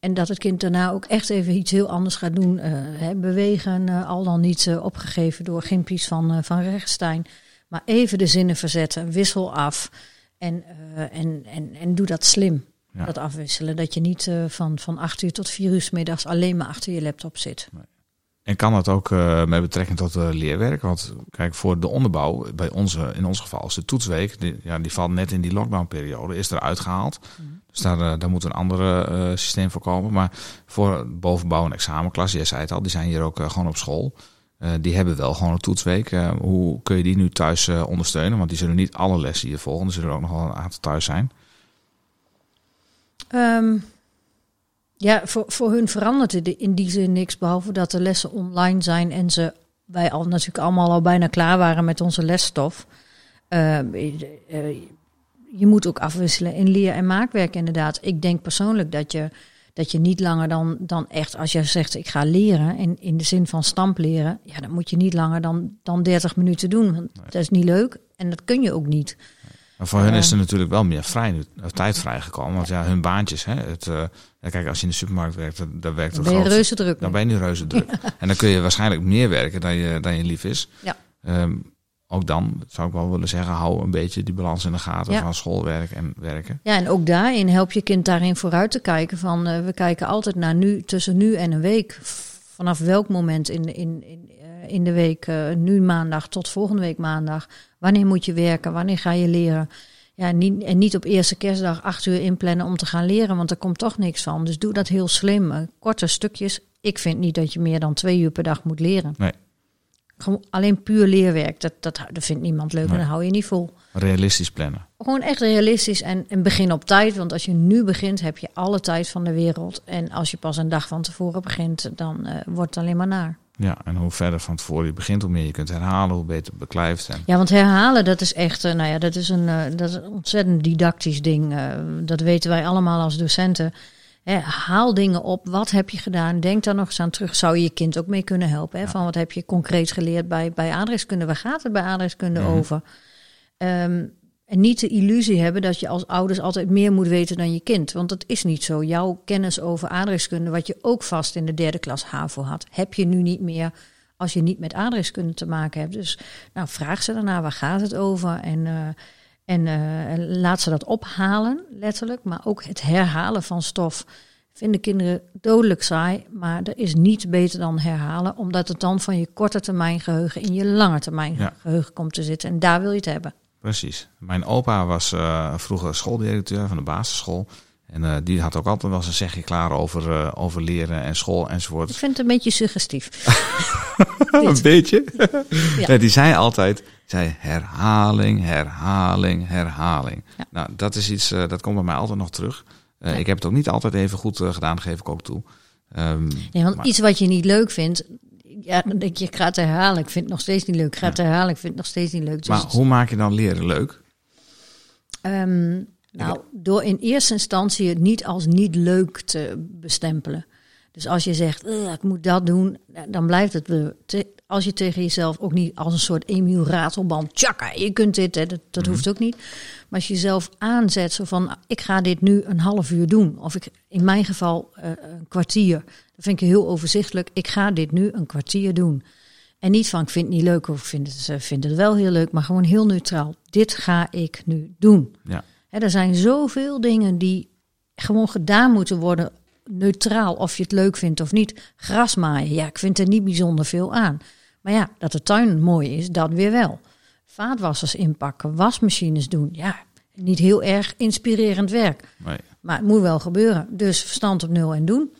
En dat het kind daarna ook echt even iets heel anders gaat doen. Eh, hè, bewegen, eh, al dan niet eh, opgegeven door Gimpies van, van Rechtstein. Maar even de zinnen verzetten. Wissel af. En, en, en, en doe dat slim. Ja. Dat afwisselen. Dat je niet van, van acht uur tot vier uur 's middags alleen maar achter je laptop zit. En kan dat ook met betrekking tot leerwerk? Want kijk, voor de onderbouw, bij onze, in ons geval is de toetsweek, die, ja, die valt net in die lockdownperiode, is eruit gehaald. Dus daar, moet een ander eh, systeem voor komen. Maar voor bovenbouw en examenklas, jij zei het al, die zijn hier ook eh, gewoon op school. Eh, die hebben wel gewoon een toetsweek. Hoe kun je die nu thuis ondersteunen? Want die zullen niet alle lessen hier volgen. Er zullen ook nog wel een aantal thuis zijn. Ehm, ja, voor, voor hun verandert in die zin niks, behalve dat de lessen online zijn en ze wij al natuurlijk allemaal al bijna klaar waren met onze lesstof. Eh, je moet ook afwisselen in leer- en maakwerk inderdaad. Ik denk persoonlijk dat je, dat je niet langer dan, dan echt, als je zegt ik ga leren, in, in de zin van stamp leren, ja, dan moet je niet langer dan, dan 30 minuten doen. Want dat is niet leuk en dat kun je ook niet. Maar voor hun Ja. is er natuurlijk wel meer vrij, tijd vrijgekomen. Want ja, hun baantjes, hè, het, eh, kijk, als je in de supermarkt werkt, dan- werkt het ben je reuze druk. Dan ben je nu reuze druk. [LAUGHS] En dan kun je waarschijnlijk meer werken dan je, dan je lief is. Ja. Ehm, ook dan zou ik wel willen zeggen, hou een beetje die balans in de gaten Ja. van schoolwerk en werken. Ja, en ook daarin help je kind daarin vooruit te kijken. Van, eh, we kijken altijd naar nu, tussen nu en een week. Vanaf welk moment in, in, in, eh, in de week, eh, nu maandag tot volgende week maandag. Wanneer moet je werken? Wanneer ga je leren? Ja, niet, en niet op eerste kerstdag acht uur inplannen om te gaan leren, want er komt toch niks van. Dus doe dat heel slim. korte stukjes. Ik vind niet dat je meer dan twee uur per dag moet leren. Nee. Gewoon alleen puur leerwerk, dat, dat, dat vindt niemand leuk en Nee. dat hou je niet vol. Realistisch plannen. Gewoon echt realistisch en, en begin op tijd. Want als je nu begint, heb je alle tijd van de wereld. En als je pas een dag van tevoren begint, dan eh, wordt het alleen maar naar. Ja, en hoe verder van tevoren je begint, hoe meer je kunt herhalen, hoe beter het beklijft. En, Ja, want herhalen, dat is echt, eh, nou ja, dat is een, eh, dat is een ontzettend didactisch ding. dat weten wij allemaal als docenten. Haal dingen op. Wat heb je gedaan? Denk daar nog eens aan terug. Zou je je kind ook mee kunnen helpen? Ja. Van wat heb je concreet geleerd bij, bij adreskunde? Waar gaat het bij adreskunde Mhm. over? Ehm, en niet de illusie hebben dat je als ouders altijd meer moet weten dan je kind. Want dat is niet zo. Jouw kennis over adreskunde, wat je ook vast in de derde klas HAVO had, heb je nu niet meer als je niet met adreskunde te maken hebt. Dus nou, vraag ze daarna, waar gaat het over? En, eh, en eh, laat ze dat ophalen, letterlijk. Maar ook het herhalen van stof vinden kinderen dodelijk saai. Maar er is niets beter dan herhalen, omdat het dan van je korte termijn geheugen in je lange termijn Ja. geheugen komt te zitten. En daar wil je het hebben. Precies. Mijn opa was eh, vroeger schooldirecteur van de basisschool. En eh, die had ook altijd wel eens een zegje klaar over, over leren en school Ik enzovoort. vind het een beetje suggestief. [LAUGHS] een beetje. Ja. Nee, die zei altijd, zei herhaling, herhaling, herhaling. Ja. Nou, dat is iets, eh, dat komt bij mij altijd nog terug. Eh, Ja. Ik heb het ook niet altijd even goed eh, gedaan, geef ik ook toe. Ehm, Nee, want Maar- iets wat je niet leuk vindt, ja, dan denk je, ik ga het herhalen. Ik vind het nog steeds niet leuk. Ik ga het herhalen. Ik vind het nog steeds niet leuk. Dus maar hoe maak je dan leren leuk? Ehm, nou, door in eerste instantie het niet als niet leuk te bestempelen. Dus als je zegt, "Eh, ik moet dat doen, dan blijft het. te- als je tegen jezelf ook niet als een soort Emiel Ratelband, tjaka, je kunt dit, hè, dat, dat hoeft ook niet. Maar als je jezelf aanzet, zo van, ik ga dit nu een half uur doen. Of ik, in mijn geval eh, een kwartier. Dat vind ik heel overzichtelijk. Ik ga dit nu een kwartier doen. En niet van, ik vind het niet leuk of ik vind het, vind het wel heel leuk, maar gewoon heel neutraal. Dit ga ik nu doen. Ja. Hè, er zijn zoveel dingen die gewoon gedaan moeten worden, neutraal, of je het leuk vindt of niet. Grasmaaien, ja, ik vind er niet bijzonder veel aan. Maar ja, dat de tuin mooi is, dat weer wel. Vaatwassers inpakken, wasmachines doen, ja, niet heel erg inspirerend werk. Nee. Maar het moet wel gebeuren. Dus verstand op nul en doen.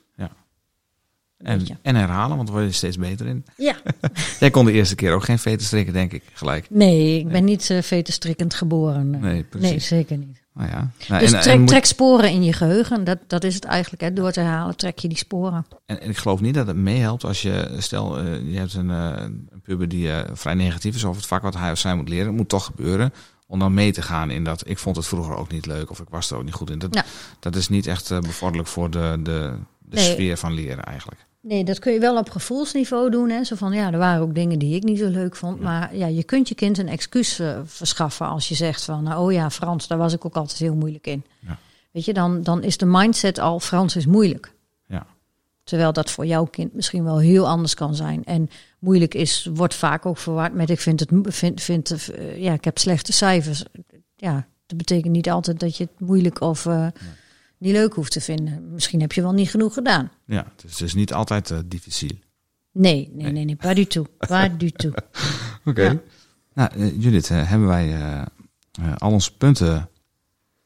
En, Weet je. en herhalen, want daar word je steeds beter in. Ja. [LAUGHS] Jij kon de eerste keer ook geen veten strikken, denk ik, gelijk. Nee, ik ben niet uh, vetenstrikkend geboren. Nee, precies. Nee, zeker niet. Nou ja. Nou, Dus en, trek, en, moet- trek sporen in je geheugen. Dat, dat is het eigenlijk. Hè. Door te herhalen trek je die sporen. en, en ik geloof niet dat het meehelpt als je, stel, eh, je hebt een, eh, een puber die eh, vrij negatief is over het vak wat hij of zij moet leren. Het moet toch gebeuren om dan mee te gaan in dat ik vond het vroeger ook niet leuk of ik was er ook niet goed in. Dat, Ja. dat is niet echt bevorderlijk voor de, de, de Nee. sfeer van leren eigenlijk. Nee, dat kun je wel op gevoelsniveau doen. Hè. Zo van, ja, er waren ook dingen die ik niet zo leuk vond. Maar ja, je kunt je kind een excuus eh, verschaffen als je zegt van... nou, oh ja, Frans, daar was ik ook altijd heel moeilijk in. Ja. Weet je, dan, dan is de mindset al, Frans is moeilijk. Ja. Terwijl dat voor jouw kind misschien wel heel anders kan zijn. En moeilijk is, wordt vaak ook verward met... ik vind het, vind, eh, ja, ik heb slechte cijfers. Ja, dat betekent niet altijd dat je het moeilijk of eh, niet leuk hoeft te vinden. Misschien heb je wel niet genoeg gedaan. Ja, het is dus niet altijd eh difficiel. Nee, nee, nee, nee, pas du tout. Pas du tout. Oké. Ja. Nou, eh, Judith, eh, hebben wij al onze punten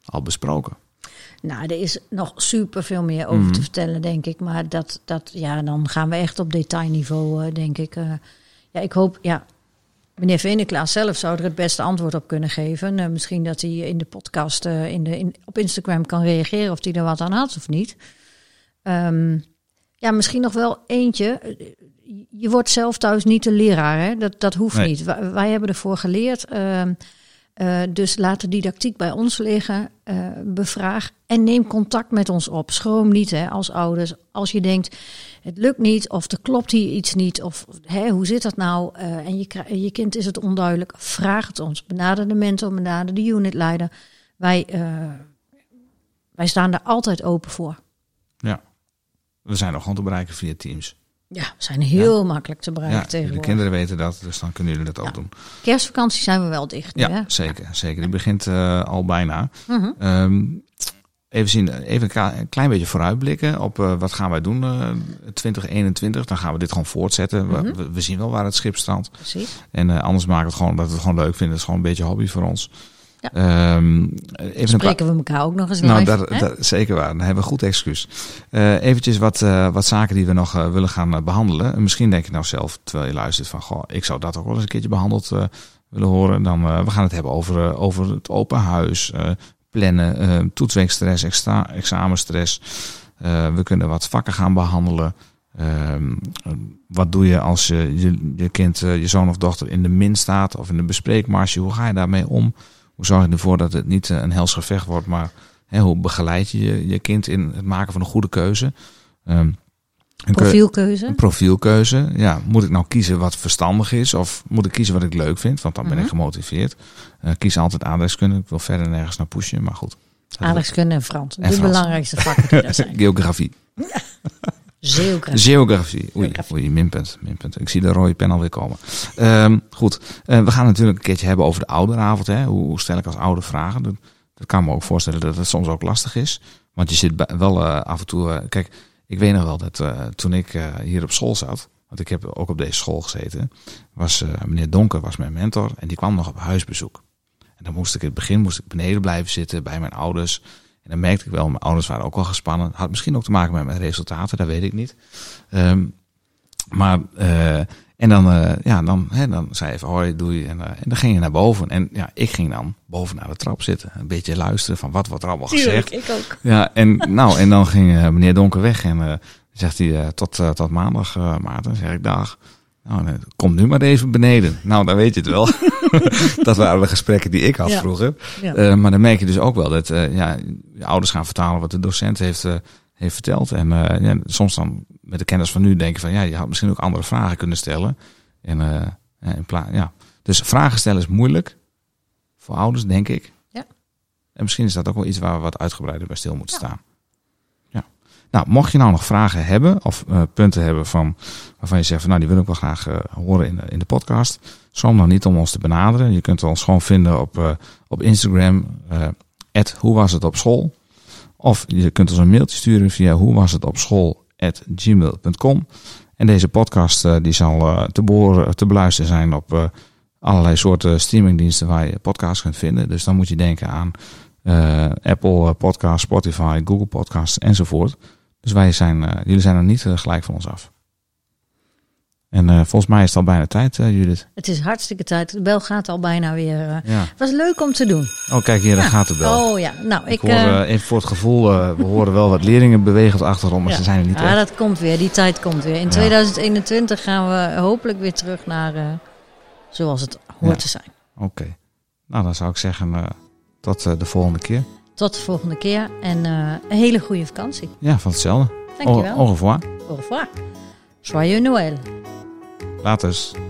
al besproken? Nou, er is nog super veel meer over Mhm. te vertellen, denk ik. Maar dat, dat, ja, dan gaan we echt op detailniveau, eh, denk ik. Ja, ik hoop, ja, meneer Veneklaas zelf zou er het beste antwoord op kunnen geven. Eh, misschien dat hij in de podcast eh, in de, in, op Instagram kan reageren of hij er wat aan had of niet. Ehm, ja, misschien nog wel eentje. Eh, Je wordt zelf thuis niet de leraar, hè? Dat, dat hoeft Nee. niet. Wij, wij hebben ervoor geleerd. ehm, eh, dus laat de didactiek bij ons liggen. eh, bevraag en neem contact met ons op. Schroom niet hè, als ouders. Als je denkt, het lukt niet of er klopt hier iets niet. Of hè, hoe zit dat nou? eh, en je, je kind is het onduidelijk. Vraag het ons. Benader de mentor, benader de unitleider. Wij, wij staan daar altijd open voor. We zijn nog gewoon te bereiken via Teams. Ja, we zijn heel makkelijk te bereiken Ja, de kinderen weten dat, dus dan kunnen jullie dat ook doen. Kerstvakantie zijn we wel dicht Ja, hè? zeker. zeker. Die begint eh, al bijna. Mhm. Ehm, even zien, even een, klein beetje vooruitblikken op eh, wat gaan wij doen eh 2021. Dan gaan we dit gewoon voortzetten. We- Mhm. we, we zien wel waar het schip strandt. Precies. En eh, anders maken we het gewoon dat we het gewoon leuk vinden. Het is gewoon een beetje hobby voor ons. Ja. Ehm, even een paar, Spreken we elkaar ook nog eens nou, live, dat, dat, zeker waar. Dan hebben we een goed excuus. Eh eventjes wat, eh, wat zaken die we nog eh, willen gaan eh, behandelen. En misschien denk je nou zelf, terwijl je luistert, van goh, ik zou dat ook wel eens een keertje behandeld eh, willen horen. Dan, we gaan het hebben over, over het open huis, plannen, toetsweekstress, extra, examenstress. We kunnen wat vakken gaan behandelen. Ehm, wat doe je als je, je, je kind, je zoon of dochter in de min staat of in de bespreekmarsje? Hoe ga je daarmee om? Hoe zorg je ervoor dat het niet eh, een hels gevecht wordt, maar hè, hoe begeleid je, je kind in het maken van een goede keuze? Ehm, een keu- Profielkeuze. een profielkeuze. Ja, moet ik nou kiezen wat verstandig is? Of moet ik kiezen wat ik leuk vind? Want dan ben ik Mhm. gemotiveerd. Eh, kies altijd aardrijkskunde. Ik wil verder nergens naar pushen, maar goed. Aardrijkskunde en Frans. En de Frans. belangrijkste vakken die er zijn. [LAUGHS] Geografie. [LAUGHS] Geografie. Oei, oei minpunt, minpunt. Ik zie de rode pen alweer komen. Ehm, goed, Eh, we gaan natuurlijk een keertje hebben over de ouderavond. Hè. Hoe, hoe stel ik als ouder vragen? Dat, dat kan me ook voorstellen dat het soms ook lastig is. Want je zit wel eh, af en toe... eh, kijk, ik weet nog wel dat toen ik hier op school zat... Want ik heb ook op deze school gezeten. Was meneer Donker was mijn mentor. En die kwam nog op huisbezoek. En dan moest ik in het begin moest ik beneden blijven zitten bij mijn ouders. En dan merkte ik wel, mijn ouders waren ook wel gespannen. Had misschien ook te maken met mijn resultaten, dat weet ik niet. Ehm, maar, eh, en dan, eh, ja, dan, hè, dan zei hij van hoi, doei. En, eh, en dan ging je naar boven. En ja, ik ging dan boven naar de trap zitten. Een beetje luisteren van wat wordt er allemaal gezegd. Tuurlijk, ik ook. Ja, en, nou, en dan ging meneer Donker weg en zegt hij tot, tot maandag, Maarten. zeg ik dag. Nou, kom nu maar even beneden. Nou, dan weet je het wel. [LAUGHS] dat waren de gesprekken die ik had Ja. vroeger. Ja. Maar dan merk je dus ook wel dat ja, ouders gaan vertalen wat de docent heeft, eh, heeft verteld. En eh, ja, soms dan met de kennis van nu denk je van ja, je had misschien ook andere vragen kunnen stellen. En, eh, in pla- ja. Dus vragen stellen is moeilijk voor ouders, denk ik. Ja. En misschien is dat ook wel iets waar we wat uitgebreider bij stil moeten staan. Ja. Nou, mocht je nou nog vragen hebben of punten hebben van, waarvan je zegt van nou die wil ik wel graag horen in de, in de podcast. Schroom nou niet om ons te benaderen. Je kunt ons gewoon vinden op, op Instagram. Hoe was het op school? Of je kunt ons een mailtje sturen via hoe was het op school gmail.com. En deze podcast eh, die zal eh, te, te beluisteren zijn op eh, allerlei soorten streamingdiensten waar je podcasts kunt vinden. Dus dan moet je denken aan Apple Podcasts, Spotify, Google Podcasts enzovoort. Dus wij zijn, jullie zijn er niet gelijk van ons af. En eh, volgens mij is het al bijna tijd, eh, Judith. Het is hartstikke tijd. De bel gaat al bijna weer. Ja. was leuk om te doen. Oh, kijk hier, daar Ja. gaat de bel. Oh ja, nou ik ik... hoor even voor het gevoel, we horen wel wat leerlingen bewegen op de achtergrond, maar ja. ze zijn er niet Ja, echt. dat komt weer. Die tijd komt weer. In Ja. 2021 gaan we hopelijk weer terug naar zoals het hoort te zijn. Oké. Nou, dan zou ik zeggen, tot de volgende keer. Tot de volgende keer en een hele goede vakantie. Ja, van hetzelfde. Dankjewel. Au, au revoir. Au revoir. Joyeux Noël. Later.